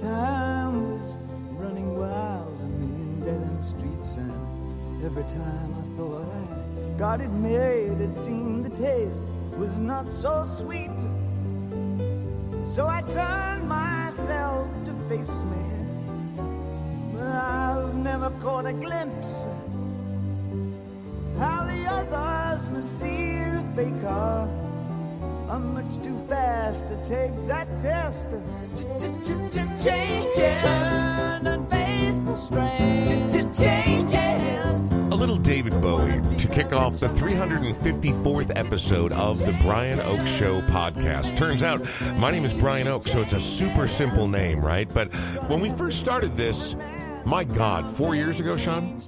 Time was running wild, million dead end streets, and every time I thought I got it made, it seemed the taste was not so sweet. So I turned myself to face me. But I've never caught a glimpse of how the others must see the faker. I'm much too fast to take that test. Changes. Turn and face the strain. Changes. A little David Bowie to kick off the 354th episode of the Brian Oake Show podcast. Turns out my name is Brian Oake, so it's a super simple name, right? But when we first started this, my God, four years ago, Sean?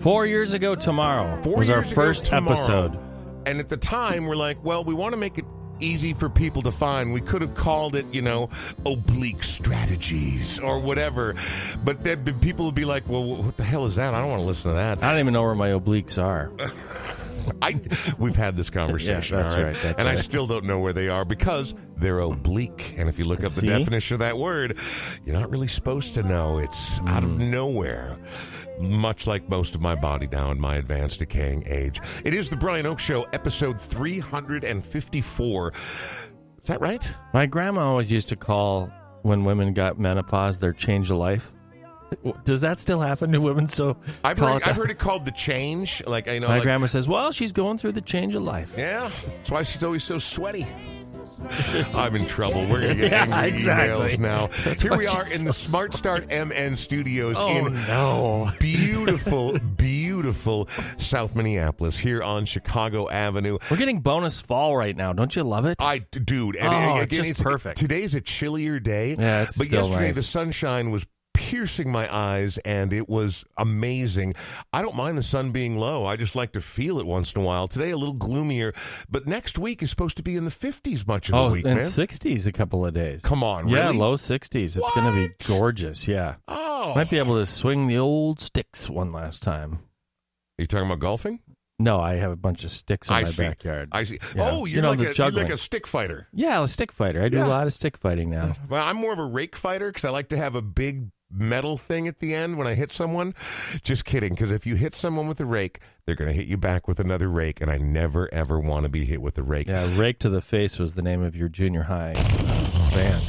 Four years ago tomorrow Four was our first tomorrow. episode. And at the time, we're like, well, we want to make it easy for people to find. We could have called it, you know, oblique strategies or whatever. But then people would be like, well, what the hell is that? I don't want to listen to that. I don't even know where my obliques are. I, we've had this conversation, Yeah, that's all right, that's and I still don't know where they are because they're oblique. And if you look up the definition of that word, you're not really supposed to know. It's out of Hmm. nowhere. Much like most of my body now in my advanced decaying age. It is the Brian Oake Show, episode 354. Is that right? My grandma always used to call when women got menopause their change of life. Does that still happen to women? So I've heard, it? I've heard it called the change. Like I know, My like, grandma says, "Well, she's going through the change of life." yeah, that's why she's always so sweaty. I'm in trouble. We're going to get Yeah, angry exactly. emails now. That's Here we are in the so Smart Start MN studios Oh in no! beautiful, beautiful South Minneapolis here on Chicago Avenue. We're getting bonus fall right now. Don't you love it? I, dude, and Oh, again, it's just perfect. Today's a chillier day. Yeah, it's but still yesterday nice. the sunshine was piercing my eyes and it was amazing. I don't mind the sun being low. I just like to feel it once in a while. Today a little gloomier, but next week is supposed to be in the 50s much of oh, the week, and man. sixties a couple of days. Come on, yeah, really? low sixties. It's going to be gorgeous. Yeah, Oh. might be able to swing the old sticks one last time. Are you talking about golfing? No, I have a bunch of sticks in I my see. backyard. I see. Yeah. Oh, you're, You know, like the a, you're juggling. like a stick fighter. yeah, a stick fighter. I do Yeah. a lot of stick fighting now. Well, I'm more of a rake fighter because I like to have a big metal thing at the end when I hit someone. Just kidding, because if you hit someone with a rake, they're going to hit you back with another rake, and I never ever want to be hit with a rake. Yeah, rake to the face was the name of your junior high band.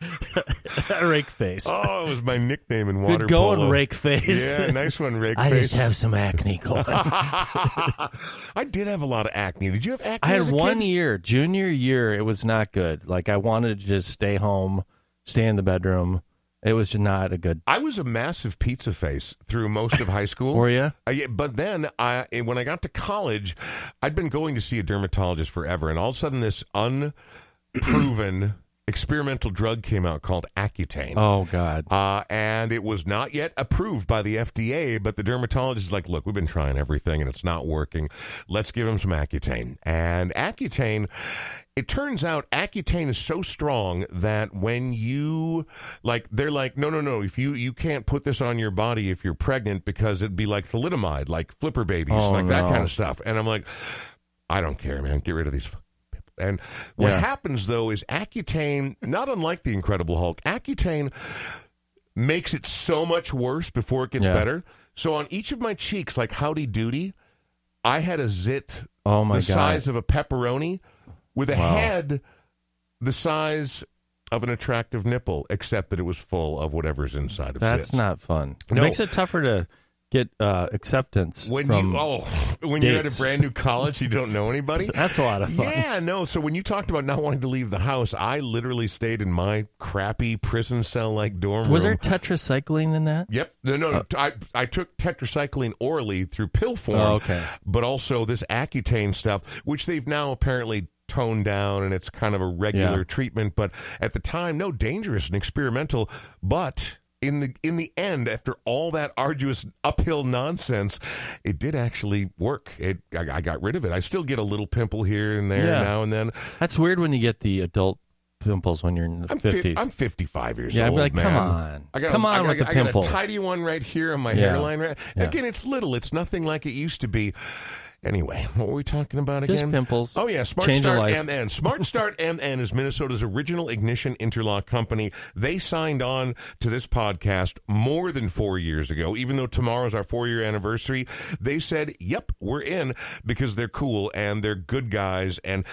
rake face. Oh, it was my nickname in water Good going, polo. rake face. Yeah, nice one, rake I face. just have some acne going. I did have a lot of acne. Did you have acne? I had one kid? year, junior year, it was not good. Like I wanted to just stay home, stay in the bedroom. It was just not a good. I was a massive pizza face through most of high school. Were ya? Uh, yeah, but then I, when I got to college, I'd been going to see a dermatologist forever, and all of a sudden, this unproven experimental drug came out called Accutane. Oh God. Uh, and it was not yet approved by the FDA, but the dermatologist is like, look, we've been trying everything and it's not working. Let's give him some Accutane. And Accutane, it turns out Accutane is so strong that when you, like, they're like, no, no, no, if you, you can't put this on your body if you're pregnant because it'd be like thalidomide, like flipper babies, Oh, like that kind of stuff. And I'm like, I don't care, man. Get rid of these. And what Yeah. happens though is Accutane, not unlike the Incredible Hulk, Accutane makes it so much worse before it gets Yeah. better. So on each of my cheeks, like Howdy Doody, I had a zit Oh my the God. size of a pepperoni with a Wow. head the size of an attractive nipple, except that it was full of whatever's inside of it. That's zits. not fun. It No. makes it tougher to get uh, acceptance when you oh when you're at a brand new college you don't know anybody That's a lot of fun. Yeah, no. So when you talked about not wanting to leave the house, I literally stayed in my crappy prison cell like dorm Was there tetracycline in that? Yep. No, no. no. I I took tetracycline orally through pill form. Oh, okay. But also this Accutane stuff, which they've now apparently toned down, and it's kind of a regular Yeah. treatment. But at the time, no, dangerous and experimental. But in the in the end, after all that arduous uphill nonsense, it did actually work. It I, I got rid of it. I still get a little pimple here and there Yeah. now and then. That's weird when you get the adult pimples when you're in the I'm, fi- fifties. I'm 55 years Yeah, old. be like, man. come on. I got Come a, on I, with I, the I got pimple. a tidy one right here on my Yeah. hairline. Right Yeah. again, it's little. It's nothing like it used to be. Anyway, what were we talking about again? Just pimples. Oh yeah, Smart Change Start. MN. Smart Start MN is Minnesota's original ignition interlock company. They signed on to this podcast more than four years ago. Even though tomorrow's our four year anniversary, they said, "Yep, we're in," because they're cool and they're good guys. And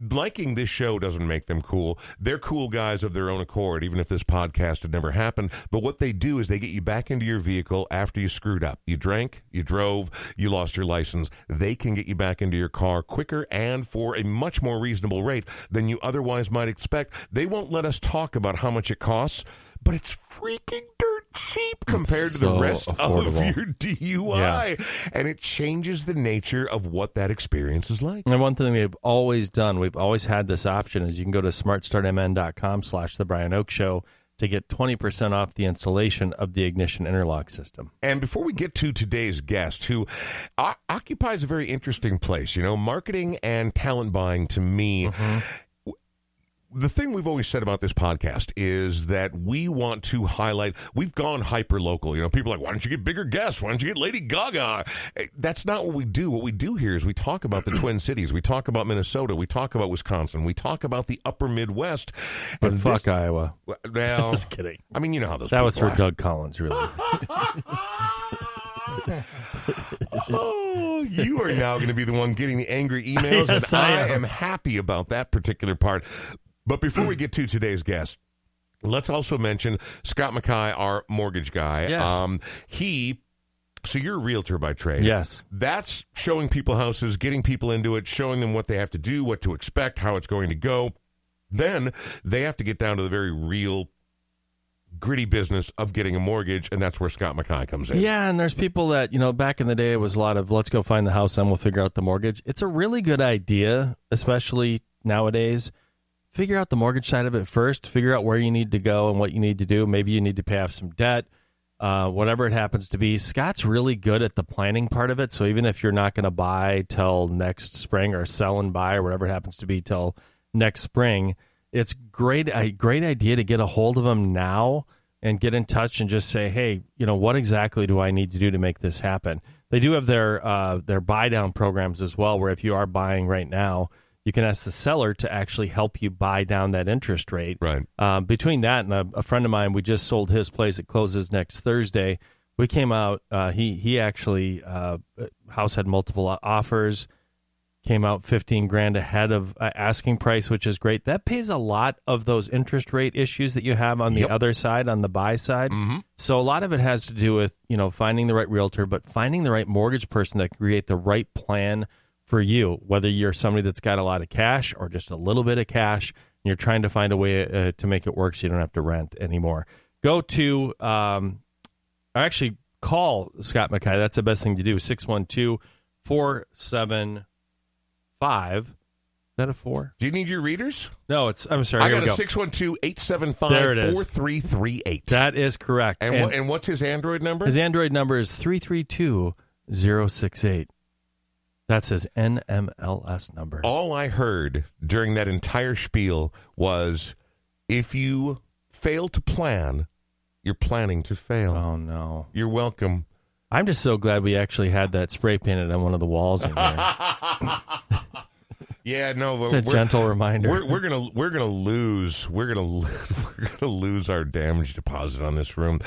liking this show doesn't make them cool. They're cool guys of their own accord, even if this podcast had never happened. But what they do is they get you back into your vehicle after you screwed up. You drank, you drove, you lost your license. They can get you back into your car quicker and for a much more reasonable rate than you otherwise might expect. They won't let us talk about how much it costs, but it's freaking dirt cheap compared to the rest affordable. of your DUI. And it changes the nature of what that experience is like. And one thing we've always done, we've always had this option is you can go to smartstartmn.com slash the Brian Oake Show to get 20% off the installation of the ignition interlock system. And before we get to today's guest, who o- occupies a very interesting place, you know, marketing and talent buying to me. w- The thing we've always said about this podcast is that we want to highlight. We've gone hyper local. You know, people are like, why don't you get bigger guests? Why don't you get Lady Gaga? Eh, That's not what we do. What we do here is we talk about the Twin Cities. We talk about Minnesota. We talk about Wisconsin. We talk about the Upper Midwest. But And fuck this- Iowa. well, Just kidding. I mean, you know how those. That was for are. Doug Collins, really. Oh, you are now going to be the one getting the angry emails, Yes, and I I am. am happy about that particular part. But before we get to today's guest, let's also mention Scott Mackay, our mortgage guy. Yes. Um, he. So you're a realtor by trade. yes. That's showing people houses, getting people into it, showing them what they have to do, what to expect, how it's going to go. Then they have to get down to the very real, gritty business of getting a mortgage, and that's where Scott Mackay comes in. Yeah, and there's people that, you know, back in the day, it was a lot of let's go find the house and we'll figure out the mortgage. It's a really good idea, especially nowadays. Figure out the mortgage side of it first, figure out where you need to go and what you need to do. Maybe you need to pay off some debt, uh, whatever it happens to be. Scott's really good at the planning part of it. So even if you're not going to buy till next spring or sell and buy or whatever it happens to be till next spring, it's great a great idea to get a hold of them now and get in touch and just say, hey, you know, what exactly do I need to do to make this happen? They do have their uh, their buy down programs as well, where if you are buying right now, you can ask the seller to actually help you buy down that interest rate. Right. Um, between that and a, a friend of mine, we just sold his place. It closes next Thursday. We came out. Uh, he he actually uh, house had multiple offers. Came out fifteen grand ahead of uh, asking price, which is great. That pays a lot of those interest rate issues that you have on the Yep. other side, on the buy side. Mhm. So a lot of it has to do with you know finding the right realtor, but finding the right mortgage person that can create the right plan for you. Whether you're somebody that's got a lot of cash or just a little bit of cash, and you're trying to find a way uh, to make it work so you don't have to rent anymore. Go to um, or actually call Scott Mackay. That's the best thing to do. 612 475. Is that a four? Do you need your readers? No, it's, I'm sorry. I Here got we a go. 612 There it is. 4338 That is correct. And, And what, and what's his Android number? his Android number is 332068. That's his NMLS number. All I heard during that entire spiel was if you fail to plan, you're planning to fail. Oh, no. You're welcome. I'm just so glad we actually had that spray painted on one of the walls in here. Yeah, no, It's we're, a gentle reminder. We're, we're gonna we're gonna lose we're gonna we're gonna lose our damage deposit on this room.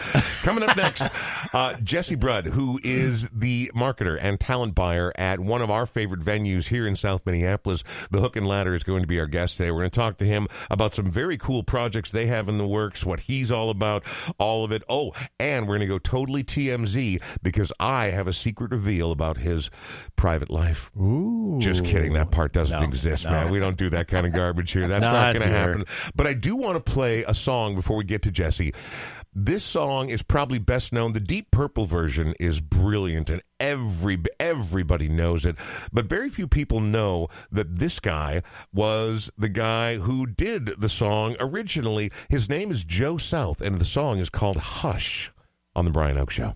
Coming up next, uh, Jesse Brodd, who is the marketer and talent buyer at one of our favorite venues here in South Minneapolis, the Hook and Ladder, is going to be our guest today. We're going to talk to him about some very cool projects they have in the works, what he's all about, all of it. Oh, and we're going to go totally TMZ because I have a secret reveal about his private life. Ooh. Just kidding. That part doesn't No, exist, no. man. We don't do that kind of garbage here. That's not, Not going to happen. But I do want to play a song before we get to Jesse. This song is probably best known. The Deep Purple version is brilliant, and every everybody knows it. But very few people know that this guy was the guy who did the song originally. His name is Joe South, and the song is called "Hush" on the Brian Oake Show.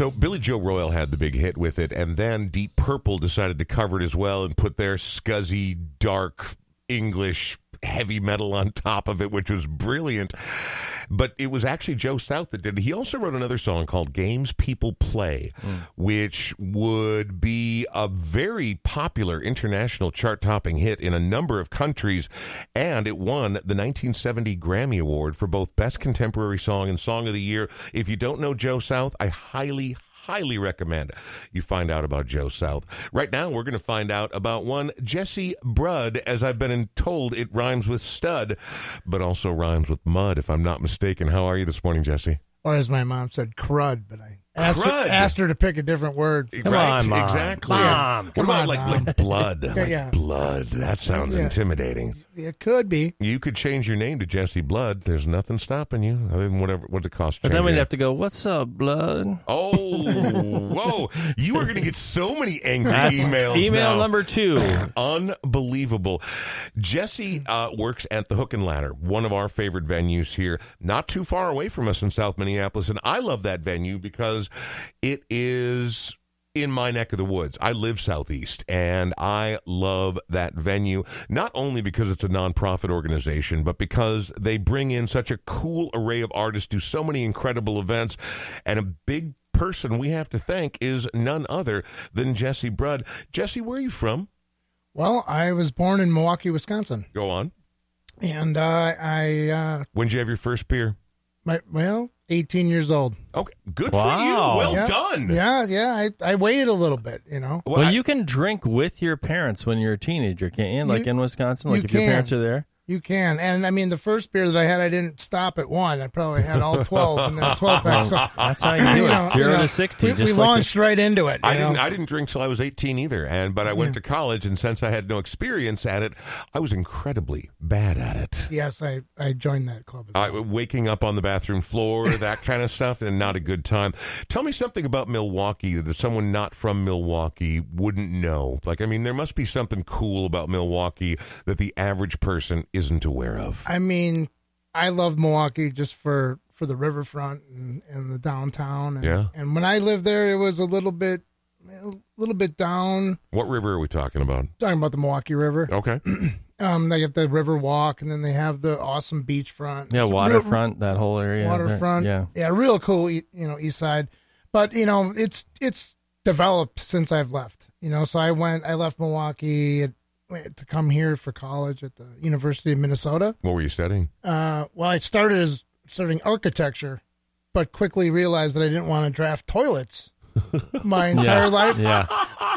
So Billy Joe Royal had the big hit with it, and then Deep Purple decided to cover it as well and put their scuzzy, dark English heavy metal on top of it, which was brilliant. But it was actually Joe South that did it. He also wrote another song called Games People Play, which would be a very popular international chart topping hit in a number of countries. And it won the 1970 Grammy Award for both Best Contemporary Song and Song of the Year. If you don't know Joe South, I highly, highly recommend you find out about Joe South. Right now, we're going to find out about one Jesse Brodd. As I've been told, it rhymes with stud, but also rhymes with mud, if I'm not mistaken. How are you this morning, Jesse? Or as my mom said, crud, but I asked her, asked her to pick a different word. Come right, on, Mom. exactly. Mom, what come about on, like, Mom. like blood? Like yeah. blood. That sounds Yeah. intimidating. It could be. You could change your name to Jesse Blood. There's nothing stopping you, other than whatever. What's it cost? But then we'd have to go, what's up, blood? Oh, whoa! You are going to get so many angry That's emails. email now. number two. Unbelievable. Jesse uh, works at the Hook and Ladder, one of our favorite venues here, not too far away from us in South Minneapolis. And I love that venue because it is in my neck of the woods. I live southeast and I love that venue, not only because it's a nonprofit organization, but because they bring in such a cool array of artists, do so many incredible events, and a big person we have to thank is none other than Jesse Brodd. Jesse, where are you from? Well, I was born in Milwaukee, Wisconsin, Go on. and uh, I, uh, When did you have your first beer? My, well, 18 years old. Okay, good Wow. for you. Well Yeah. done. Yeah, yeah. I, I waited a little bit, you know. Well, Well, I- you can drink with your parents when you're a teenager, can't you? Like You- in Wisconsin, like you if your parents are there. You can. And I mean, the first beer that I had, I didn't stop at one. I probably had all 12 and then a 12 pack. So, That's how you do you it. know, Zero you know, to sixty. We, we like launched right into it. I you didn't. I didn't drink till I was eighteen either, and but I went to college, and since I had no experience at it, I was incredibly bad at it. Yes, I, I joined that club. As I, waking up on the bathroom floor, that kind of stuff, and not a good time. Tell me something about Milwaukee that someone not from Milwaukee wouldn't know. Like, I mean, there must be something cool about Milwaukee that the average person isn't aware of. I mean, I love Milwaukee just for, for the riverfront and, and the downtown. And, Yeah. And when I lived there, it was a little bit, a little bit down. What river are we talking about? Talking about the Milwaukee River. Okay. Um, they have the river walk, and then they have the awesome beachfront. Yeah, It's a real- waterfront, that whole area. there. waterfront. Yeah. yeah, real cool. e- You know, east side, but you know, it's it's developed since I've left. You know, so I went, I left Milwaukee at to come here for college at the University of Minnesota. What were you studying? Uh, well, I started as studying architecture, but quickly realized that I didn't want to draft toilets my entire yeah. life. Yeah.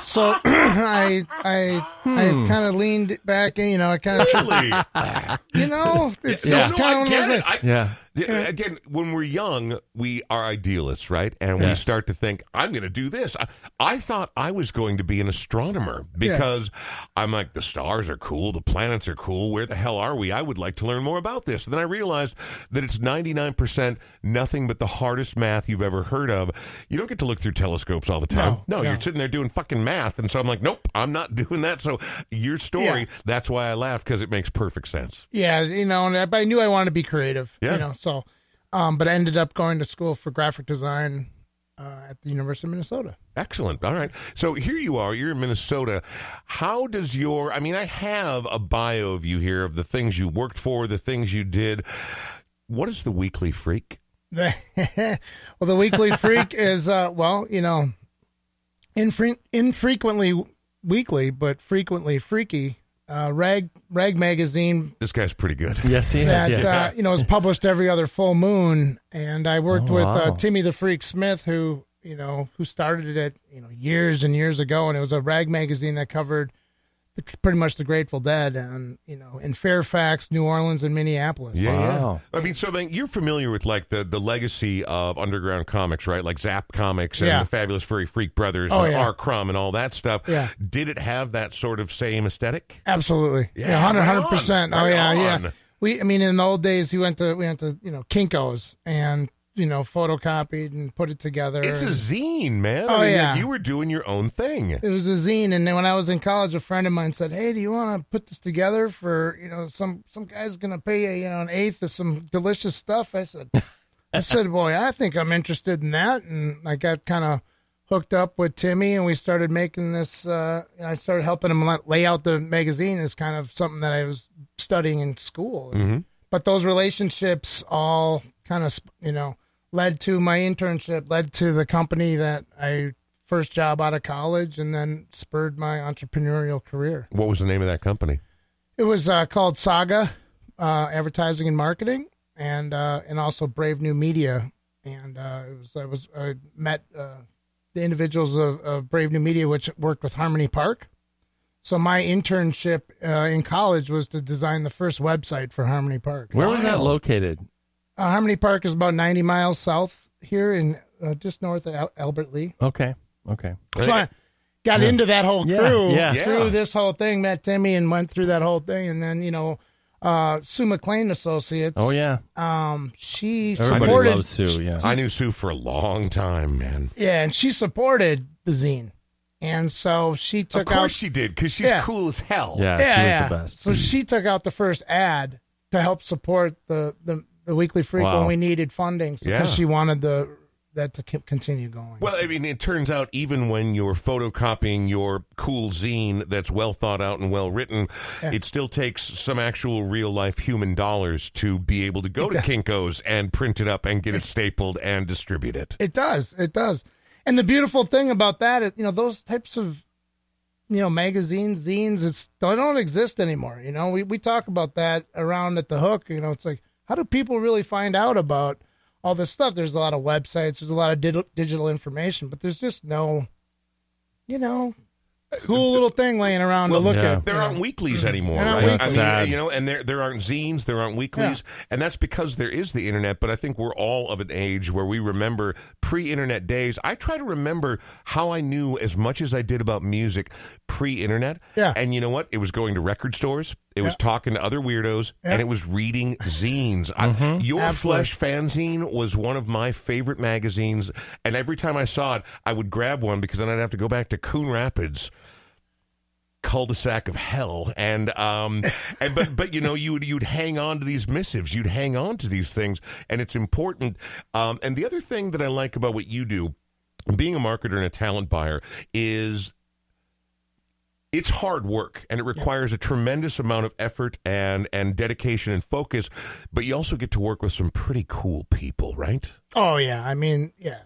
So I I I kind of leaned back and you know I kind of Really? you know it's No, just no, I kind of it. I- Yeah. Yeah, Again, when we're young, we are idealists, right? And we start to think, I'm going to do this. I, I thought I was going to be an astronomer because I'm like, the stars are cool, the planets are cool. Where the hell are we? I would like to learn more about this. then I realized that it's 99% nothing but the hardest math you've ever heard of. You don't get to look through telescopes all the time. No, No, no. you're sitting there doing fucking math. And so I'm like, nope, I'm not doing that. So your story, Yeah. that's why I laugh because it makes perfect sense. yeah you know and I knew I wanted to be creative Yeah. you know so um but I ended up going to school for graphic design uh, at the University of Minnesota. Excellent. All right. So here you are. You're in Minnesota. How does your, I mean, I have a bio of you here of the things you worked for, the things you did. What is the Weekly Freak? The, well, the Weekly Freak is uh, well, you know, infre- infrequently weekly, but frequently freaky. Uh, rag rag magazine This guy's pretty good. Yes, he is. that Yeah. uh, you know is published every other full moon, and I worked Oh, with wow. uh, Timmy the Freak Smith, who you know who started it you know years and years ago, and it was a rag magazine that covered the, pretty much the Grateful Dead, and you know in Fairfax, New Orleans, and Minneapolis. Yeah, Wow. yeah. I mean, so then you're familiar with like the, the legacy of underground comics, right? Like Zap Comics and Yeah. the Fabulous Furry Freak Brothers Oh, and yeah. R. Crumb and all that stuff. Yeah. Did it have that sort of same aesthetic? Absolutely. Yeah, Yeah, 100 right on. percent. Oh yeah, on. yeah. We I mean in the old days we went to we went to, you know, Kinkos and you know, photocopied and put it together. It's a zine, man. Oh, I mean, yeah. like, you were doing your own thing. it was a zine and then when I was in college a friend of mine said, "Hey, do you want to put this together for, you know, some some guy's going to pay you, you know, an eighth of some delicious stuff?" I said I said, "Boy, I think I'm interested in that." And I got kind of hooked up with Timmy and we started making this uh and I started helping him lay out the magazine as kind of something that I was studying in school. Mm-hmm. But those relationships all kind of, you know, led to my internship, led to the company that I first job out of college and then spurred my entrepreneurial career. What was the name of that company? It was uh, called Saga uh, Advertising and Marketing, and uh, and also Brave New Media. And uh, it was I was I met uh, the individuals of, of Brave New Media, which worked with Harmony Park. So my internship uh, in college was to design the first website for Harmony Park. Where was that located? Uh, Harmony Park is about ninety miles south here, in uh, just north of Al- Albert Lea. Okay. Okay. So I got into that whole crew yeah. Yeah. through this whole thing, met Timmy and went through that whole thing. And then, you know, uh, Sue McLean Associates. Oh yeah. Um, she Everybody supported, loves Sue. Yeah. I knew Sue for a long time, man. yeah, and she supported the zine. And so she took out. Of course out, she did, because she's Yeah. cool as hell. Yeah. yeah, she was yeah. the best. So she took out the first ad to help support the, the, the weekly freak Wow. when we needed funding because Yeah. she wanted the, that to continue going. Well, I mean, it turns out even when you're photocopying your cool zine that's well thought out and well written, it still takes some actual real life human dollars to be able to go to Kinko's and print it up and get it stapled and distribute it. It does. It does. And the beautiful thing about that is, you know, those types of, you know, magazines, zines, it's, they don't exist anymore. You know, we, we talk about that around at the hook. You know, it's like, how do people really find out about all this stuff? There's a lot of websites, there's a lot of di- digital information, but there's just no, you know, cool little thing laying around to look yeah. at. There you aren't know. weeklies anymore, They're right? I mean, Sad. you know, and there there aren't zines, there aren't weeklies, and that's because there is the internet. But I think we're all of an age where we remember pre-internet days. I try to remember how I knew as much as I did about music pre-internet. Yeah. and you know what? It was going to record stores. It was talking to other weirdos, and it was reading zines. I, Your Absolutely. Flesh fanzine was one of my favorite magazines, and every time I saw it, I would grab one because then I'd have to go back to Coon Rapids cul-de-sac of hell and um and but but you know you would you'd hang on to these missives you'd hang on to these things and it's important um and the other thing that i like about what you do being a marketer and a talent buyer is it's hard work and it requires a tremendous amount of effort and and dedication and focus but you also get to work with some pretty cool people right? Oh yeah, I mean, yeah.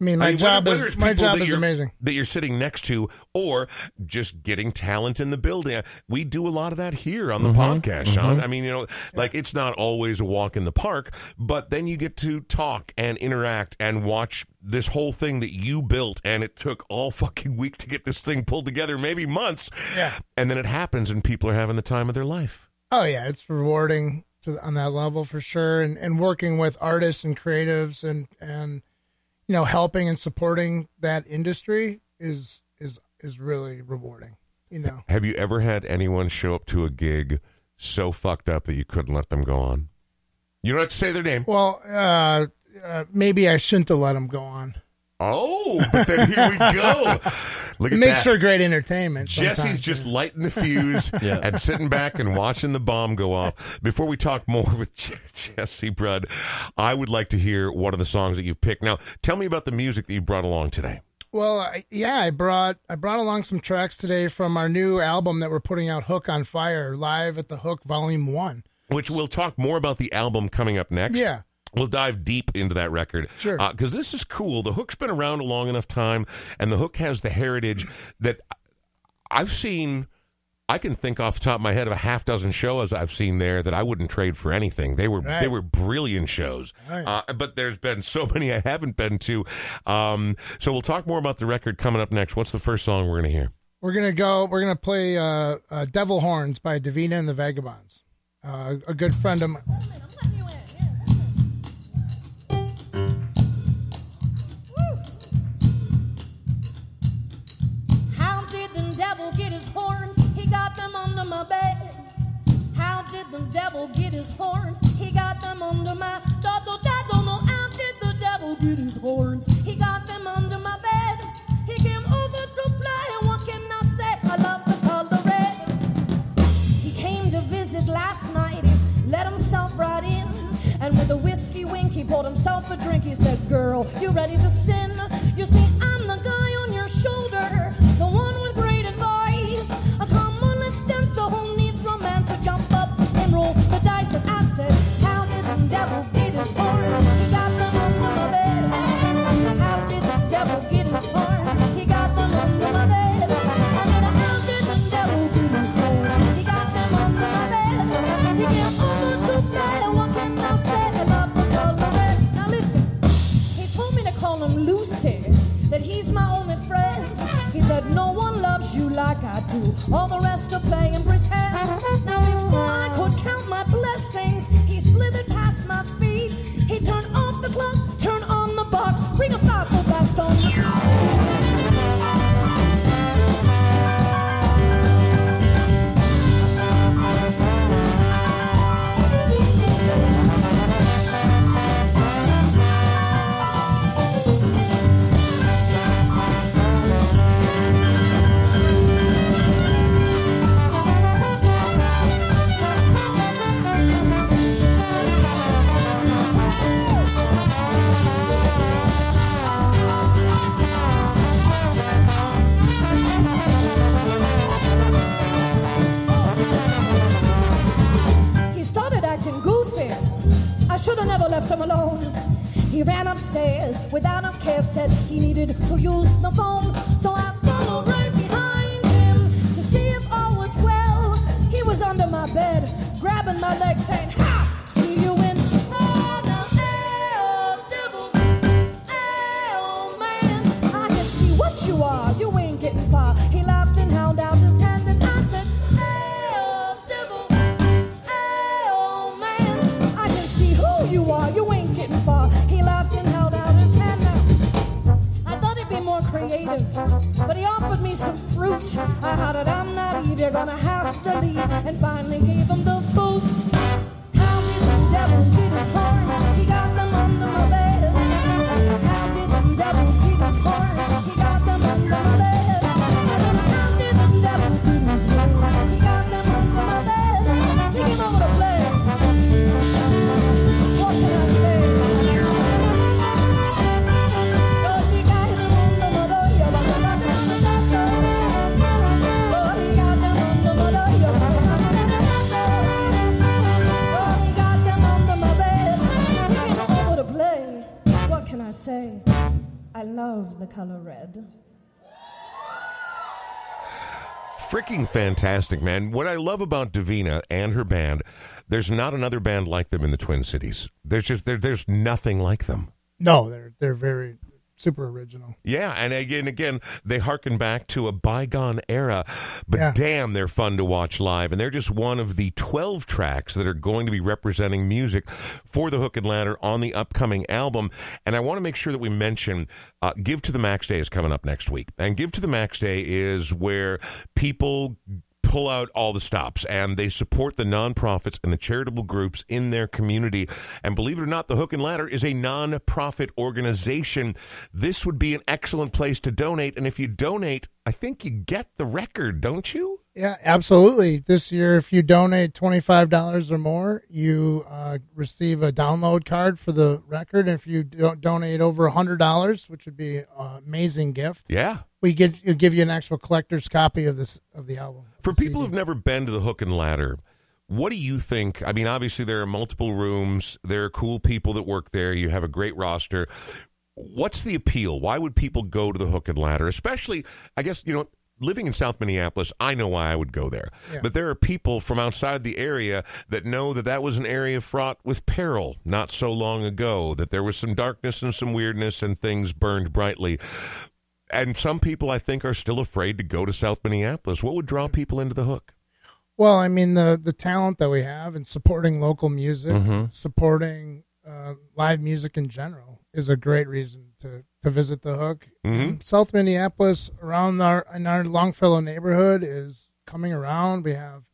I mean, my mean, job whether- is whether it's my job is amazing. that you're sitting next to, or just getting talent in the building. We do a lot of that here on the Mm-hmm. podcast, Sean. I mean, you know, like it's not always a walk in the park, but then you get to talk and interact and watch this whole thing that you built, and it took all fucking week to get this thing pulled together, maybe months. Yeah. and then it happens, and people are having the time of their life. Oh yeah, it's rewarding to, on that level for sure, and and working with artists and creatives and and you know helping and supporting that industry is is is really rewarding. You know, Have you ever had anyone show up to a gig so fucked up that you couldn't let them go on? You don't have to say their name. well, uh, uh, maybe I shouldn't have let them go on. Oh, but then here we go. Look It at makes that. for great entertainment. Jesse's sometimes. just lighting the fuse Yeah. and sitting back and watching the bomb go off. Before we talk more with Je- Jesse Brodd, I would like to hear one of the songs that you've picked. Now, tell me about the music that you brought along today. Well, I, yeah, I brought I brought along some tracks today from our new album that we're putting out, Hook on Fire, live at the Hook Volume One. Which we'll talk more about the album coming up next. Yeah. We'll dive deep into that record. Sure. Because this is cool. The Hook's been around a long enough time, and the Hook has the heritage that I've seen. I can think off the top of my head of a half dozen shows I've seen there that I wouldn't trade for anything. They were Right. they were brilliant shows, Right. uh, but there's been so many I haven't been to. Um, so we'll talk more about the record coming up next. What's the first song we're going to hear? We're gonna go. We're gonna play uh, uh, "Devil Horns" by Davina and the Vagabonds. Uh, a good friend of mine. The devil get his horns? He got them under my da da da don't know how did the devil get his horns? He got them under my bed. He came over to play, and what can I say? I love the color red. He came to visit last night, he let himself right in. And with a whiskey wink, he poured himself a drink. He said, Girl, you ready to sin? You see, I'm All the rest are playing pretend. Needed. To use color red. Freaking fantastic, man. What I love about Davina and her band, there's not another band like them in the Twin Cities. There's just there, there's nothing like them. No, they're they're very super original. Yeah, and again, again, they harken back to a bygone era, but Yeah. damn, they're fun to watch live. And they're just one of the 12 tracks that are going to be representing music for the Hook and Ladder on the upcoming album. And I want to make sure that we mention uh, Give to the Max Day is coming up next week. And Give to the Max Day is where people pull out all the stops and they support the nonprofits and the charitable groups in their community. And believe it or not, the Hook and Ladder is a nonprofit organization. This would be an excellent place to donate. And if you donate, I think you get the record, don't you? Yeah, absolutely. This year, if you donate twenty five dollars or more, you uh, receive a download card for the record. And if you don't donate over hundred dollars, which would be an amazing gift, Yeah. we get give you an actual collector's copy of this of the album. For people who've never been to the Hook and Ladder, what do you think? I mean, obviously there are multiple rooms. There are cool people that work there. You have a great roster. What's the appeal? Why would people go to the Hook and Ladder? Especially, I guess you know. Living in South Minneapolis, I know why I would go there. Yeah. But there are people from outside the area that know that that was an area fraught with peril not so long ago, that there was some darkness and some weirdness and things burned brightly. And some people, I think, are still afraid to go to South Minneapolis. What would draw people into the hook? Well, I mean the the talent that we have and supporting local music, supporting uh, live music in general is a great reason to, to visit the Hook. And South Minneapolis, around our in our Longfellow neighborhood, is coming around. We have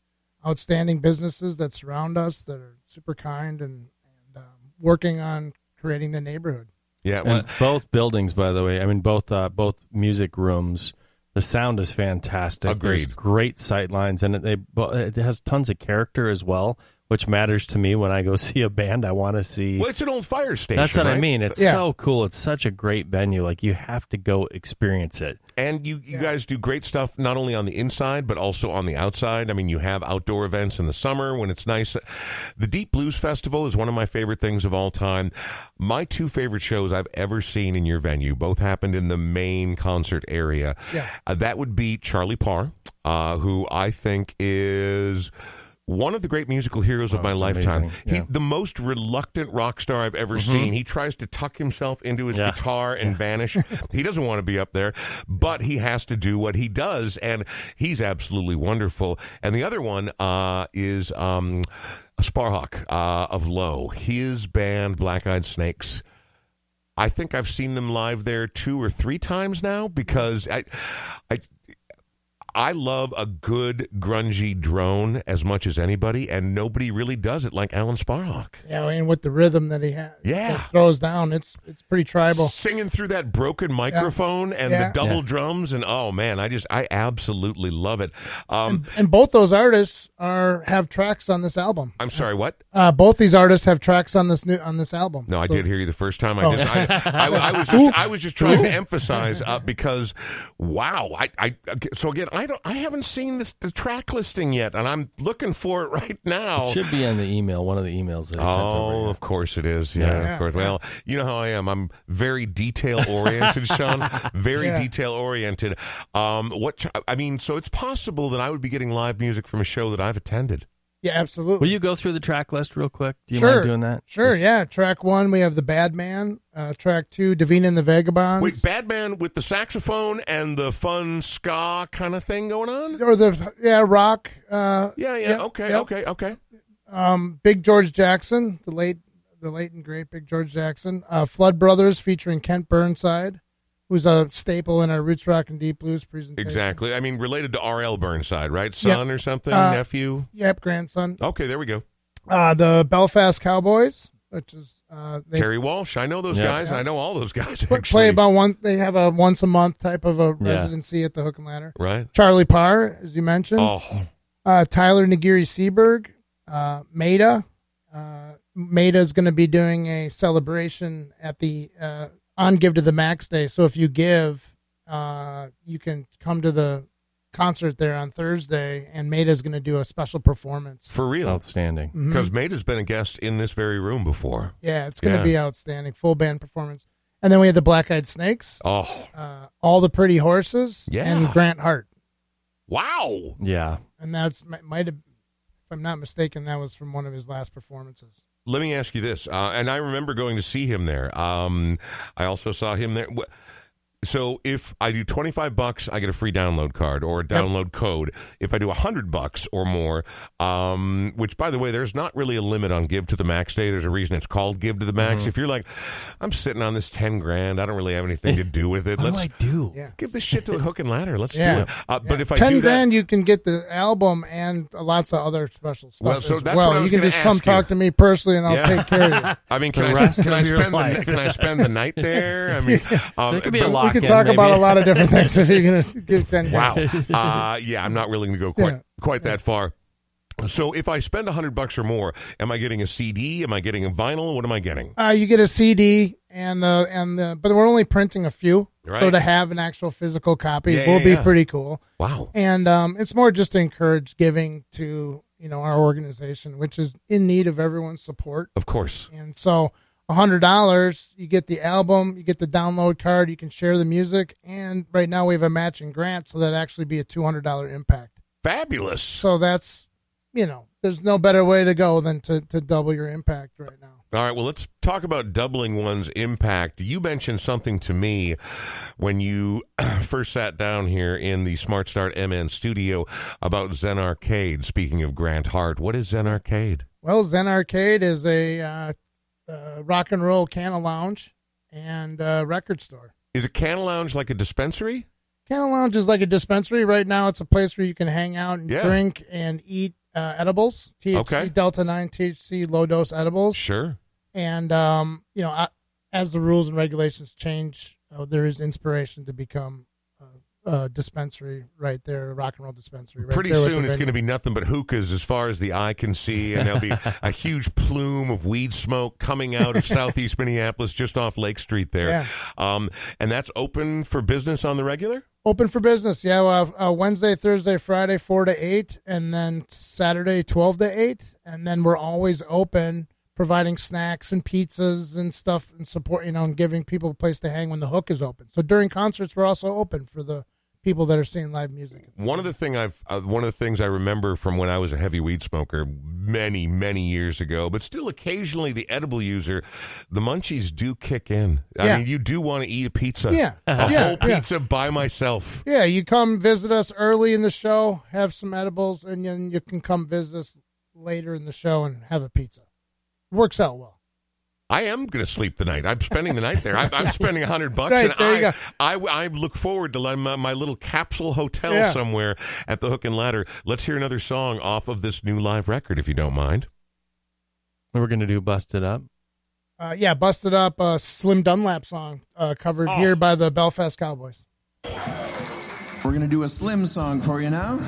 outstanding businesses that surround us that are super kind and, and um, working on creating the neighborhood. Yeah, well, And both buildings, by the way, I mean both uh, both music rooms. The sound is fantastic. Agreed. There's great sight lines, and it, they, it has tons of character as well, which matters to me when I go see a band. I want to see. well, it's an old fire station. That's what I mean. It's Yeah. so cool. It's such a great venue. Like you have to go experience it. And you, you guys do great stuff not only on the inside but also on the outside. I mean, you have outdoor events in the summer when it's nice. The Deep Blues Festival is one of my favorite things of all time. My two favorite shows I've ever seen in your venue both happened in the main concert area. Yeah. Uh, that would be Charlie Parr, uh, who I think is. One of the great musical heroes of Oh, my lifetime. amazing. He, Mm-hmm. the most reluctant rock star I've ever seen. He tries to tuck himself into his Yeah. guitar and vanish. he doesn't want to be up there, but he has to do what he does, and he's absolutely wonderful. And the other one uh, is um, Sparhawk uh, of Low. His band, Black Eyed Snakes. I think I've seen them live there two or three times now because I, I, I love a good grungy drone as much as anybody, and nobody really does it like Alan Sparhawk. Yeah, and with the rhythm that he has, Yeah. that throws down, it's it's pretty tribal. Singing through that broken microphone and Yeah. the double Yeah. drums, and oh man, I just I absolutely love it. Um, And both those artists are have tracks on this album. I'm sorry, what? Uh, both these artists have tracks on this new on this album. No, I So- did hear you the first time. I Oh. just, I, I, I was just, I was just trying to emphasize uh, because, wow, I, I, so again, I don't, I haven't seen this the track listing yet, and I'm looking for it right now. It should be in the email. One of the emails that I sent Oh, over. of course it is. Yeah, Yeah. of course. Well, you know how I am. I'm very detail oriented, Sean. Very Yeah. detail oriented. Um, what I mean, so it's possible that I would be getting live music from a show that I've attended. Yeah, absolutely. Will you go through the track list real quick? Do you sure. mind doing that? Sure, Just- yeah. Track one, we have the Bad Man. Uh, track two, Davina and the Vagabonds. Wait, Badman with the saxophone and the fun ska kind of thing going on? or the yeah rock. Uh, Yeah, yeah. Yep, okay, yep. okay, okay. um, Big George Jackson, the late the late and great Big George Jackson. Uh, Flood Brothers featuring Kent Burnside, who's a staple in our roots rock and deep blues presentation. Exactly. I mean, related to R.L. Burnside, right? Son or something? Uh, Nephew? Yep, grandson. Okay, there we go. Uh, the Belfast Cowboys, which is uh, they Terry Walsh. I know those Yeah. guys. I know all those guys, actually. play about one. They have a once a month type of a Yeah. residency at the Hook and Ladder. Right? Charlie Parr, as you mentioned. Oh, uh, Tyler Nagiri Seberg, uh, Maida. Uh, Maida is going to be doing a celebration at the uh, on Give to the Max Day. So if you give, uh, you can come to the concert there on Thursday, and Maida is going to do a special performance. for real. Outstanding. Because Maida's been a guest in this very room before. Yeah, it's going to Yeah. be outstanding, full band performance. And then we had the Black Eyed Snakes, Oh, uh, All the Pretty Horses, Yeah. and Grant Hart. wow. Yeah. And that's might might have, if I'm not mistaken, that was from one of his last performances. Let me ask you this, uh, and I remember going to see him there. Um, I also saw him there. So if I do twenty five bucks, I get a free download card or a download code. If I do hundred bucks or more, um, which by the way, there's not really a limit on Give to the Max Day. There's a reason it's called Give to the Max. If you're like, I'm sitting on this ten grand, I don't really have anything to do with it. What do Let's I do? Yeah. give this shit to the hook and ladder. Let's Yeah. do it. Uh, But if I ten do that, grand, you can get the album and lots of other special stuff Well, so as that's what I well. was You can just come you. talk to me personally, and I'll Yeah. take care of you. I mean, can I can I spend the, can I spend the night there? I mean, um, There could be a but- lock we can in, talk about a lot of different things if you're going to give ten. Wow. Uh, yeah, I'm not willing to go quite Yeah. quite that far. So if I spend a hundred bucks or more, am I getting a CD? Am I getting a vinyl? What am I getting? Uh, you get a CD and the and the, but we're only printing a few, so to have an actual physical copy Yeah, will yeah, be yeah. pretty cool. Wow. And um, it's more just to encourage giving to you know our organization, which is in need of everyone's support. Of course. And so a hundred dollars, you get the album, you get the download card, you can share the music, and right now we have a matching grant, so that actually be a two hundred dollar impact. Fabulous. So that's you know, there's no better way to go than to to double your impact right now. All right, well, let's talk about doubling one's impact. You mentioned something to me when you first sat down here in the Smart Start MN studio about Zen Arcade. Speaking of Grant Hart, what is Zen Arcade? Well, Zen Arcade is a uh, uh, rock and roll canna lounge and uh, record store. Is a can lounge like a dispensary? Canna Lounge is like a dispensary. Right now, it's a place where you can hang out and Yeah. drink and eat uh, edibles, THC, Okay. Delta 9 THC, low dose edibles. Sure. And, um, you know, I, as the rules and regulations change, uh, there is inspiration to become uh, dispensary right there, rock and roll dispensary. Right Pretty soon it's going to be nothing but hookahs as far as the eye can see, and there'll be a huge plume of weed smoke coming out of southeast Minneapolis, just off Lake Street there. Yeah. Um, and that's open for business on the regular. Open for business, yeah. Well, uh, Wednesday, Thursday, Friday, four to eight, and then Saturday, twelve to eight, and then we're always open, providing snacks and pizzas and stuff, and support, you know, and giving people a place to hang when the hook is open. So during concerts, we're also open for the people that are seeing live music. One of the thing I've uh, one of the things I remember from when I was a heavy weed smoker many many years ago, but still occasionally the edible user, the munchies do kick in. I Yeah. mean, you do want to eat a pizza, Yeah. a Yeah, whole yeah. pizza by myself. Yeah, you come visit us early in the show, have some edibles, and then you can come visit us later in the show and have a pizza. Works out well. I am going to sleep the night. I'm spending the night there. I'm, I'm spending a hundred bucks, Right, and there you I, go. I, I look forward to my, my little capsule hotel Yeah. somewhere at the Hook and Ladder. Let's hear another song off of this new live record, if you don't mind. We're going to do Busted Up. Uh, yeah, busted up a Slim Dunlap song uh, covered Oh. here by the Belfast Cowboys. We're gonna do a slim song for you now.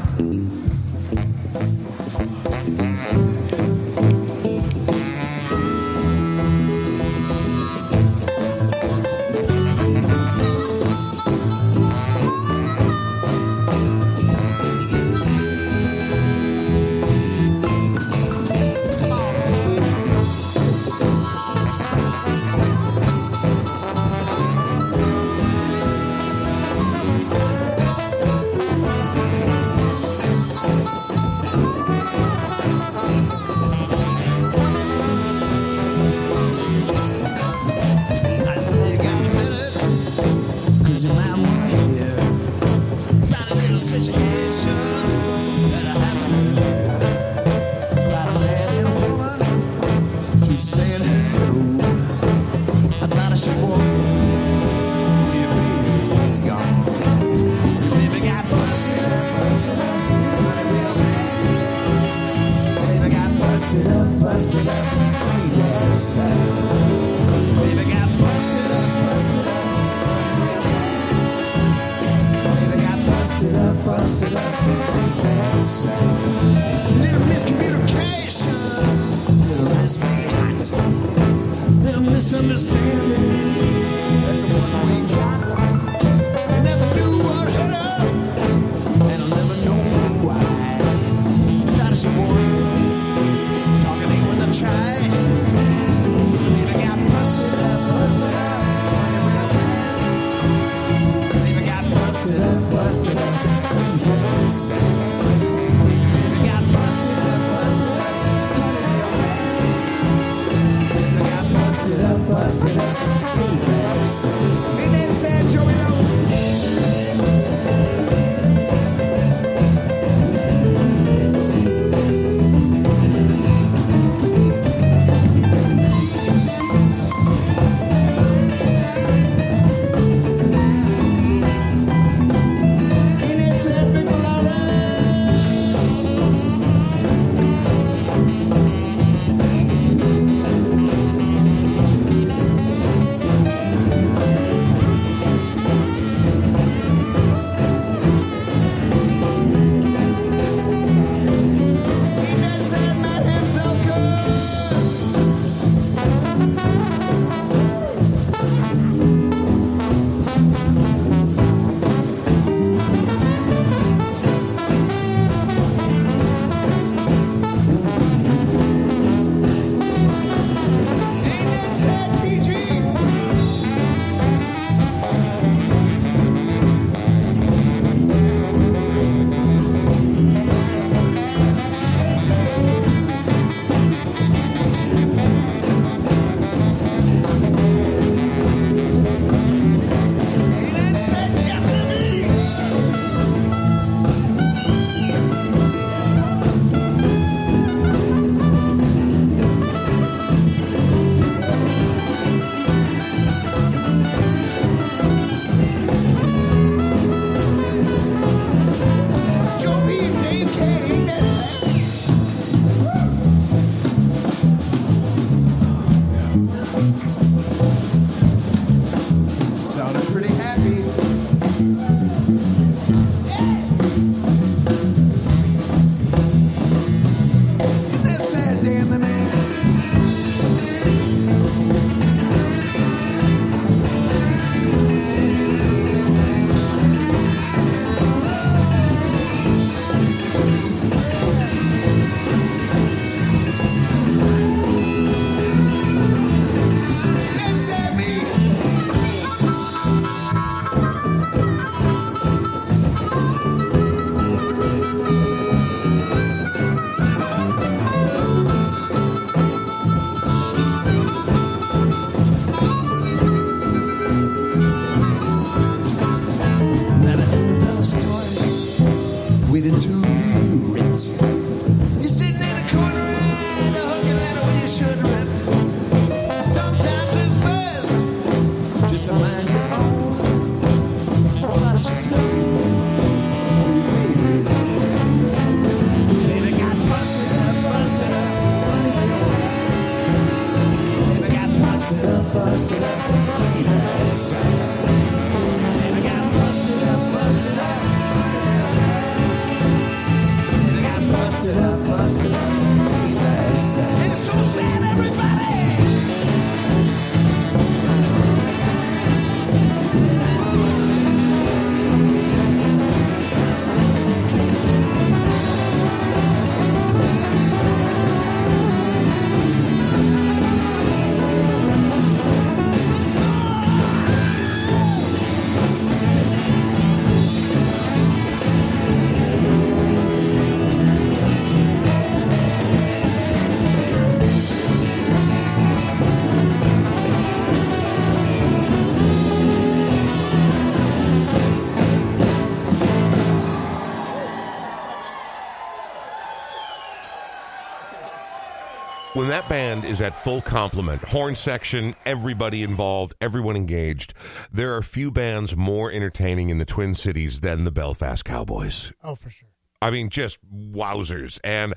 That band is at full complement, horn section, everybody involved, everyone engaged, there are few bands more entertaining in the Twin Cities than the Belfast Cowboys. Oh, for sure. I mean, just wowzers. And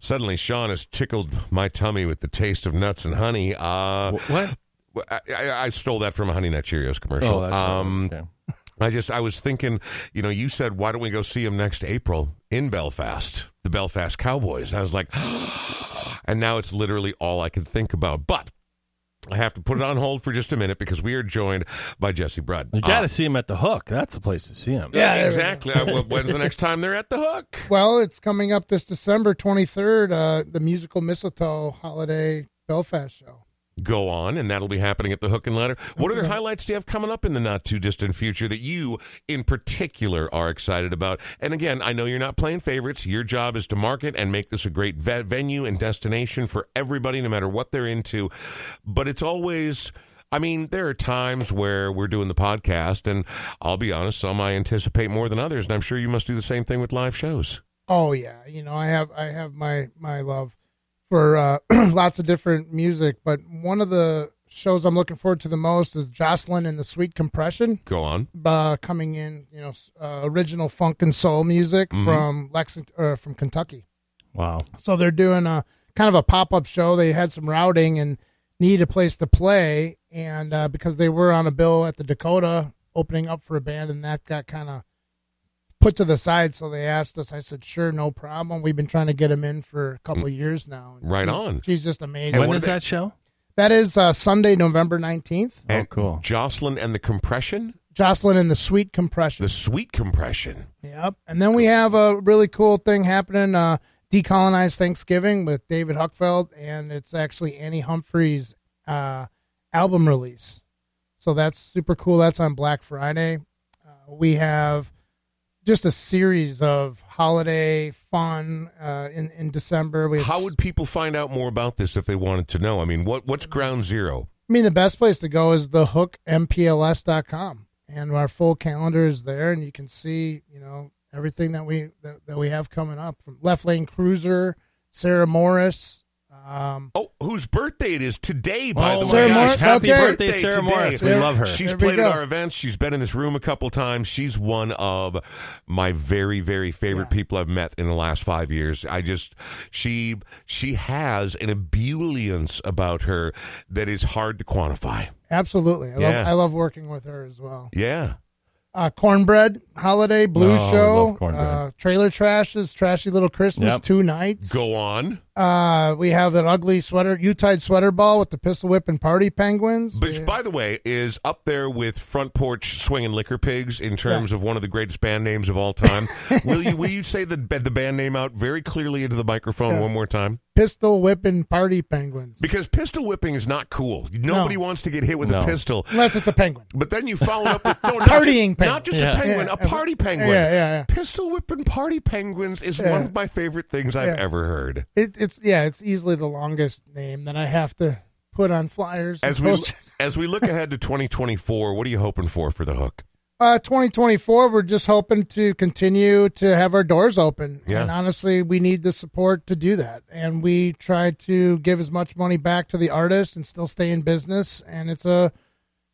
suddenly Sean has tickled my tummy with the taste of nuts and honey. Uh, What? I, I, I stole that from a Honey Nut Cheerios commercial. Oh, that's um, okay. I just I was thinking, you know, you said why don't we go see him next April in Belfast, the Belfast Cowboys. I was like, and now it's literally all I can think about. But I have to put it on hold for just a minute because we are joined by Jesse Brodd. You got to Uh, see him at the hook. That's the place to see him. yeah, there exactly. Uh, When's the next time they're at the hook? Well, it's coming up this December 23rd, uh, the musical mistletoe holiday Belfast show. Go on, and that'll be happening at the Hook and Ladder. What other highlights do you have coming up in the not too distant future that you, in particular, are excited about? And again, I know you're not playing favorites. Your job is to market and make this a great ve- venue and destination for everybody, no matter what they're into. But it's always. I mean, there are times where we're doing the podcast, and I'll be honest, some I anticipate more than others, and I'm sure you must do the same thing with live shows. Oh yeah, you know I have I have my my love for uh, lots of different music, but one of the shows I'm looking forward to the most is Joslyn and the Sweet Compression Go on. uh, coming in. You know, uh, original funk and soul music from Lexington uh, from Kentucky. Wow. So they're doing a kind of a pop up show. They had some routing and need a place to play, and uh, because they were on a bill at the Dakota opening up for a band, and that got kind of put to the side. So they asked us. I said, "Sure, no problem." We've been trying to get him in for a couple of years now. And Right she's- on. She's just amazing. And when what is they- that show? that is uh, Sunday, November nineteenth. Oh, And cool. Joslyn and the Compression, Joslyn and the Sweet Compression. the Sweet Compression. Yep. And then we have a really cool thing happening, uh, Decolonize Thanksgiving with David Huckfelt, and it's actually Annie Humphreys' uh, album release. So that's super cool. That's on Black Friday. Uh, we have just a series of holiday fun uh, in, in December. We How would people find out more about this if they wanted to know? I mean, what what's ground zero? I mean, the best place to go is the thehookmpls.com, and our full calendar is there, and you can see, you know, everything that we that, that we have coming up from Left Lane Cruiser, Sarah Morris. Um, Oh, whose birthday it is today, by Oh, the my Sarah way. Morris? gosh. Happy Okay. birthday, Sarah today. Morris. We Yeah. love her. She's There played at our events. She's been in this room a couple times. She's one of my very, very favorite people I've met in the last five years. I just she she has an ebullience about her that is hard to quantify. absolutely, I Yeah. love I love working with her as well. Yeah. Uh, Cornbread Holiday Blues Oh, I Show, love Cornbread. uh, Trailer Trash's Trashy Little Christmas Yep. two nights. Go on. Uh, we have an ugly sweater, Utide sweater ball with the Pistol Whipping Party Penguins. Which, We- by the way, is up there with Front Porch Swinging Liquor Pigs in terms of one of the greatest band names of all time. will you will you say the the band name out very clearly into the microphone one more time? Pistol Whipping Party Penguins. Because pistol whipping is not cool. Nobody wants to get hit with a pistol. Unless it's a penguin. But then you follow up with no, not Partying just, penguin. not just Yeah. a penguin, Yeah. a party penguin. Yeah, yeah, yeah. Pistol whipping party penguins is Yeah. one of my favorite things I've Yeah. ever heard. It, it's yeah, it's easily the longest name that I have to put on flyers. As we posters. as we look ahead to 2024, what are you hoping for for the hook? Uh, 2024, we're just hoping to continue to have our doors open. Yeah. And honestly, we need the support to do that. And we try to give as much money back to the artist and still stay in business. And it's a,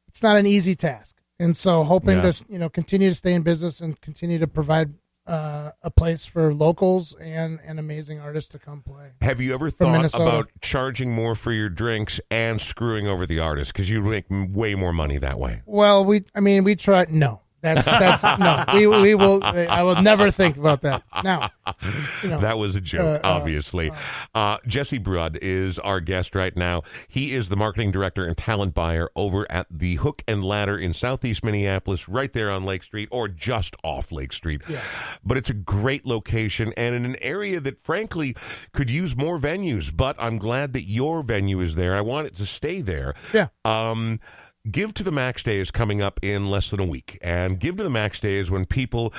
it's not an easy task. And so hoping Yeah. to, you know, continue to stay in business and continue to provide uh, a place for locals and, and amazing artists to come play. Have you ever thought about charging more for your drinks and screwing over the artist because you make way more money that way? Well, we, I mean, we try, no, That's that's no. We we will. I will never think about that. Now, you know, That was a joke, Uh, uh, obviously. Uh, Jesse Brodd is our guest right now. He is the marketing director and talent buyer over at the Hook and Ladder in Southeast Minneapolis, right there on Lake Street or just off Lake Street. Yeah. But it's a great location and in an area that, frankly, could use more venues. But I'm glad that your venue is there. I want it to stay there. Yeah. Um, Give to the Max Day is coming up in less than a week, and Give to the Max Day is when people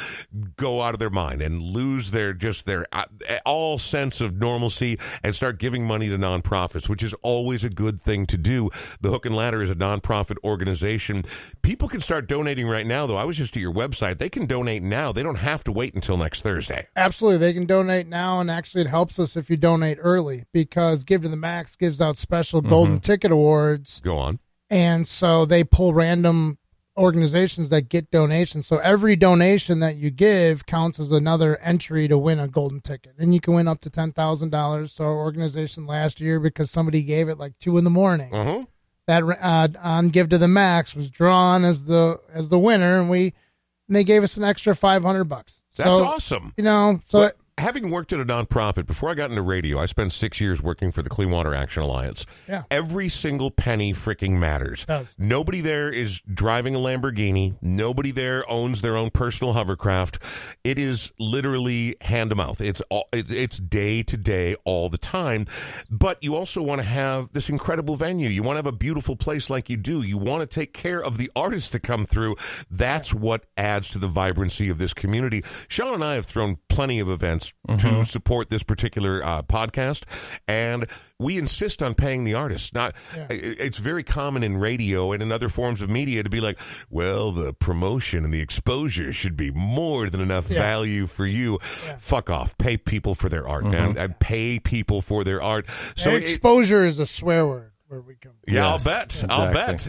go out of their mind and lose their just their uh, all sense of normalcy and start giving money to nonprofits, which is always a good thing to do. The Hook and Ladder is a nonprofit organization. People can start donating right now, though. I was just at your website; they can donate now. They don't have to wait until next Thursday. absolutely, they can donate now, and actually, it helps us if you donate early because Give to the Max gives out special golden ticket awards, Go on. And so they pull random organizations that get donations. So every donation that you give counts as another entry to win a golden ticket, and you can win up to ten thousand dollars. So our organization last year, because somebody gave it like two in the morning, Uh-huh. that uh, on Give to the Max was drawn as the as the winner, and we and they gave us an extra five hundred bucks. That's so, awesome. You know, so But having worked at a nonprofit before I got into radio, I spent six years working for the Clean Water Action Alliance. Yeah. Every single penny freaking matters. Does. Nobody there is driving a Lamborghini. Nobody there owns their own personal hovercraft. It is literally hand to mouth. It's all, it's, it's day to day all the time. But you also want to have this incredible venue. You want to have a beautiful place like you do. You want to take care of the artists that come through. That's what adds to the vibrancy of this community. Sean and I have thrown plenty of events to support this particular uh, podcast, and we insist on paying the artists. Not, i- it's very common in radio and in other forms of media to be like, well, the promotion and the exposure should be more than enough Yeah. value for you. Fuck off. Pay people for their art, man. Uh, Pay people for their art. So it- exposure is a swear word where we come. From. yeah, Yes, I'll bet. I'll bet.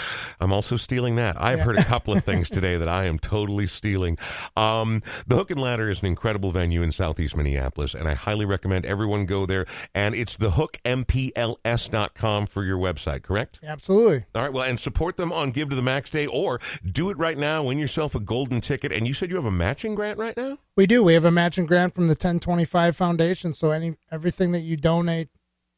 I'm also stealing that. I've heard a couple of things today that I am totally stealing. Um, the Hook and Ladder is an incredible venue in Southeast Minneapolis, and I highly recommend everyone go there. And it's thehookmpls.com for your website, correct? Absolutely. All right. Well, and support them on Give to the Max Day, or do it right now. Win yourself a golden ticket. And you said you have a matching grant right now. We do. We have a matching grant from the 1025 Foundation. So any everything that you donate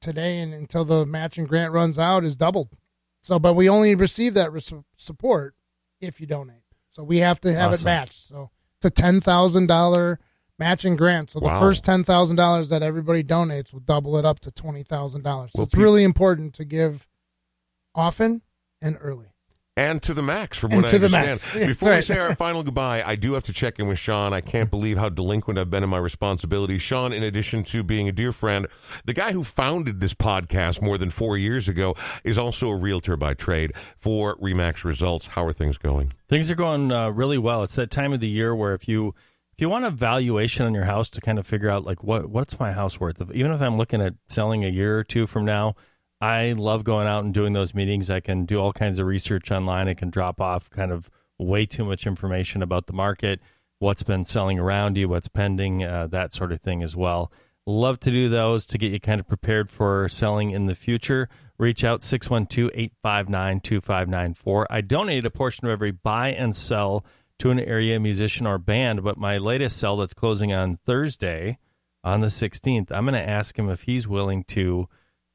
today and until the matching grant runs out is doubled. So, but we only receive that res- support if you donate. So we have to have Awesome. it matched. So it's a ten thousand dollar matching grant. So the Wow. first ten thousand dollars that everybody donates will double it up to twenty thousand dollars. So Well, it's pe- really important to give often and early. And to the max, from And what to I the understand. max. That's Before we right. say our final goodbye, I do have to check in with Sean. I can't believe how delinquent I've been in my responsibilities. Sean, in addition to being a dear friend, the guy who founded this podcast more than four years ago is also a realtor by trade for Remax Results. How are things going? Things are going uh, really well. It's that time of the year where if you if you want a valuation on your house to kind of figure out like what what's my house worth, even if I'm looking at selling a year or two from now, I love going out and doing those meetings. I can do all kinds of research online. I can drop off kind of way too much information about the market, what's been selling around you, what's pending, uh, that sort of thing as well. Love to do those to get you kind of prepared for selling in the future. Reach out 612 859 2594. I donate a portion of every buy and sell to an area musician or band, but my latest sell that's closing on Thursday on the 16th, I'm going to ask him if he's willing to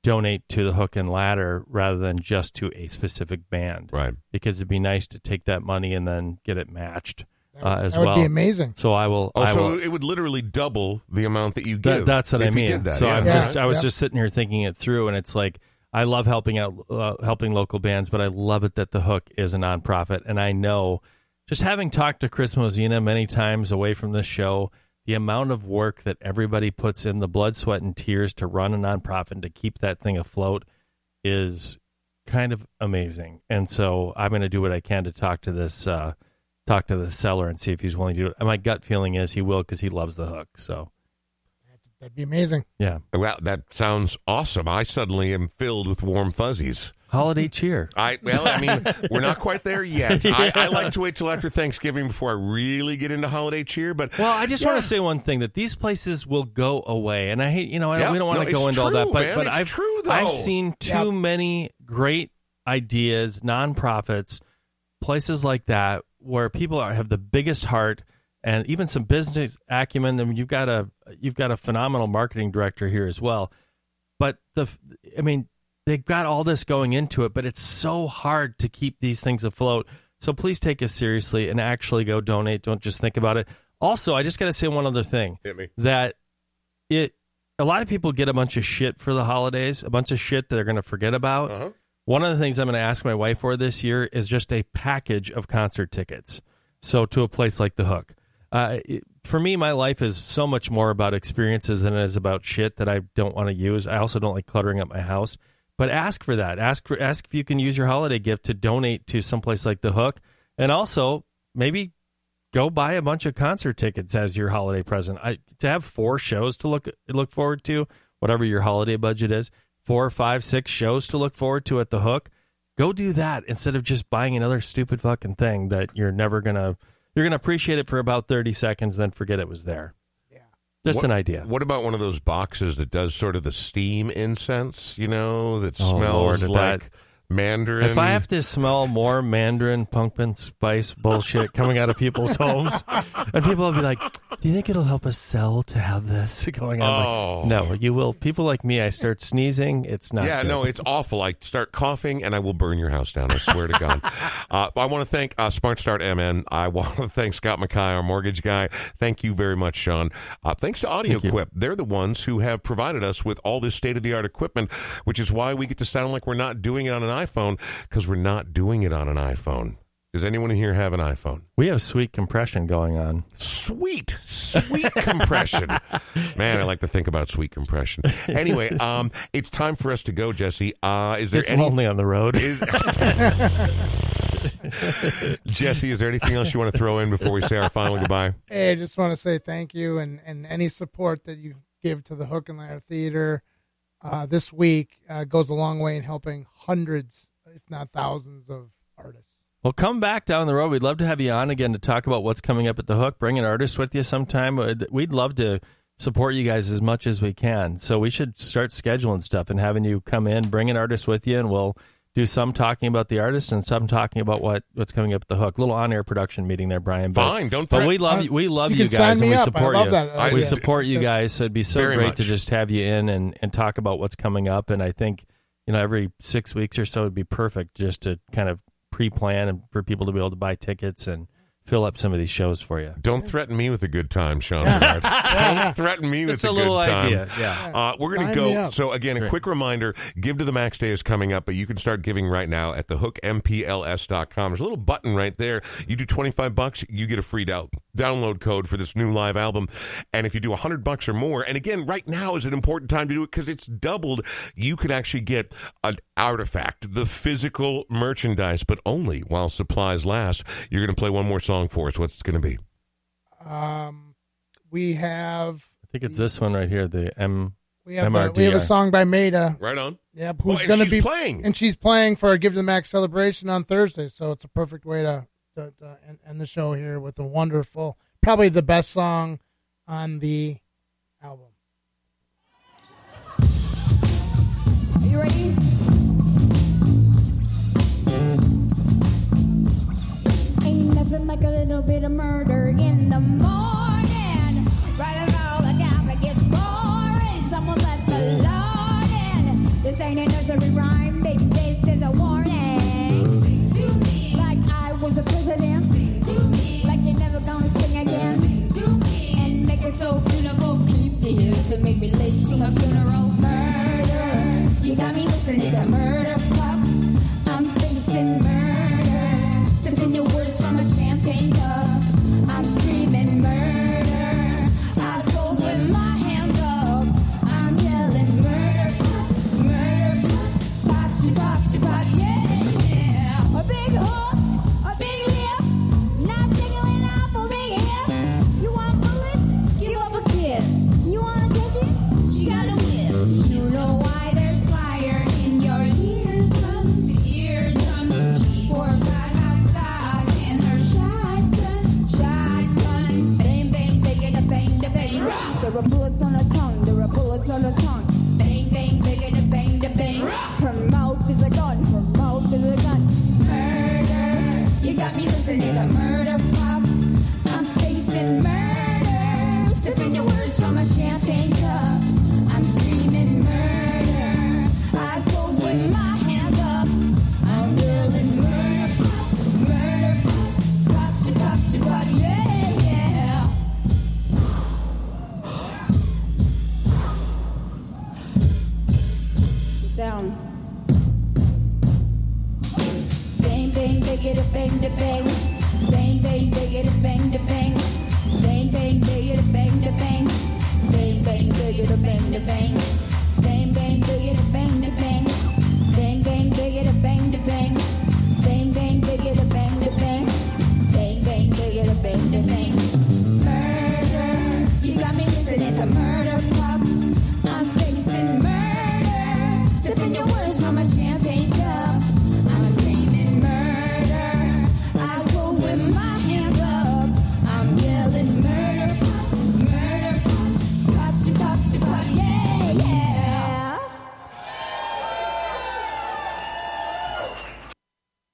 donate to the hook and ladder rather than just to a specific band. Right. Because it'd be nice to take that money and then get it matched uh, as that would well. be amazing. So I will. Oh, I so will it would literally double the amount that you that, give. that's what I if you mean. did that, so yeah. I'm Yeah. just I was Yeah. just sitting here thinking it through, and it's like I love helping out, uh, helping local bands, but I love it that the Hook is a nonprofit, and I know just having talked to Chris Mosina many times away from this show, the amount of work that everybody puts in, the blood, sweat, and tears to run a nonprofit and to keep that thing afloat is kind of amazing. And so I'm going to do what I can to talk to this. Uh, Talk to the seller and see if he's willing to do it. And my gut feeling is he will because he loves the hook. So, That'd be amazing. yeah. Well, that sounds awesome. I suddenly am filled with warm fuzzies. Holiday cheer. I well, I mean, we're not quite there yet. I, I like to wait till after Thanksgiving before I really get into holiday cheer. But Well, I just want to say one thing that these places will go away, and I hate you know I, Yeah, we don't want no, to go it's into all that, but man. but It's I've true, though. I've seen too Yeah. many great ideas, nonprofits places like that where people are, have the biggest heart and even some business acumen. I mean, you've got a you've got a phenomenal marketing director here as well. But the, I mean, they've got all this going into it, but it's so hard to keep these things afloat. So please take us seriously and actually go donate. Don't just think about it. Also, I just got to say one other thing Hit me. that it a lot of people get a bunch of shit for the holidays, a bunch of shit that they're going to forget about. Uh-huh. One of the things I'm going to ask my wife for this year is just a package of concert tickets. So to a place like the Hook. Uh, it- for me, my life is so much more about experiences than it is about shit that I don't want to use. I also don't like cluttering up my house. But ask for that. Ask for ask if you can use your holiday gift to donate to someplace like the Hook, and also maybe go buy a bunch of concert tickets as your holiday present. I to have four shows to look look forward to, whatever your holiday budget is, four, five, six shows to look forward to at the Hook. Go do that instead of just buying another stupid fucking thing that you're never gonna you're gonna appreciate it for about thirty seconds, then forget it was there. Just What- an idea. What about one of those boxes that does sort of the steam incense, you know, that Oh, smells Lord, like that- mandarin? If I have to smell more Mandarin pumpkin spice bullshit coming out of people's homes, and people will be like, "Do you think it'll help us sell to have this going on?" Oh. Like, no, you will. People like me, I start sneezing. It's not. yeah, good. no, it's awful. I start coughing and I will burn your house down. I swear to God. Uh, I want to thank uh, Smart Start MN. I want to thank Scott McKay, our mortgage guy. Thank you very much, Sean. Uh, thanks to Audio Thank. They're the ones who have provided us with all this state of the art equipment, which is why we get to sound like we're not doing it on an iPhone because we're not doing it on an iPhone. Does anyone here have an iPhone? we have sweet compression going on. Sweet, sweet compression. Man, I like to think about sweet compression. Anyway, um, it's time for us to go, Jesse. Uh, is there It's any lonely on the road. is Jesse, is there anything else you want to throw in before we say our final goodbye? Hey, I just want to say thank you and, and any support that you give to the Hook and Ladder Theater uh, this week uh, goes a long way in helping hundreds, if not thousands, of artists. Well, come back down the road. We'd love to have you on again to talk about what's coming up at the Hook. Bring an artist with you sometime. We'd love to support you guys as much as we can. So we should start scheduling stuff and having you come in, bring an artist with you, and we'll do some talking about the artist and some talking about what, what's coming up at the Hook. little on-air production meeting there, Brian. But, Fine, don't But threat- we love uh, you. We love You you, guys, and we up. Support you. that idea. We support you guys. So it'd be so great much. to just have you in and, and talk about what's coming up. And I think you know every six weeks or so would be perfect just to kind of pre-plan and for people to be able to buy tickets and fill up some of these shows for you. Don't threaten me with a good time, Sean. Bernard. Don't threaten me with Just a a, little good time. idea, yeah. Uh, we're going to Sign me go. up. So again, a Great. quick reminder: Give to the Max Day is coming up, but you can start giving right now at thehookmpls.com. There's a little button right there. You do 25 bucks, you get a free down- download code for this new live album. And if you do 100 bucks or more, and again, right now is an important time to do it because it's doubled. You can actually get an artifact, the physical merchandise, but only while supplies last. You're going to play one more song for us. What's it going to be? Um, we have I think it's this one right here, the M. we have a, we have a song by Maida. Right on. Yep, who's and going to be playing. and she's playing for a Give the Max celebration on Thursday. So it's a perfect way to, to, to end, end the show here with a wonderful, probably the best song on the album. Are you ready? Nothing like a little bit of murder in the morning. Right around the time it gets boring. Someone let the Lord in. This ain't a nursery rhyme, baby. This is a warning. Sing to me like I was a president. Sing to me like you're never gonna sing again. Sing to me and make it so beautiful. Keep the hills and make me late to my funeral. Murder, you got me listening to murder screaming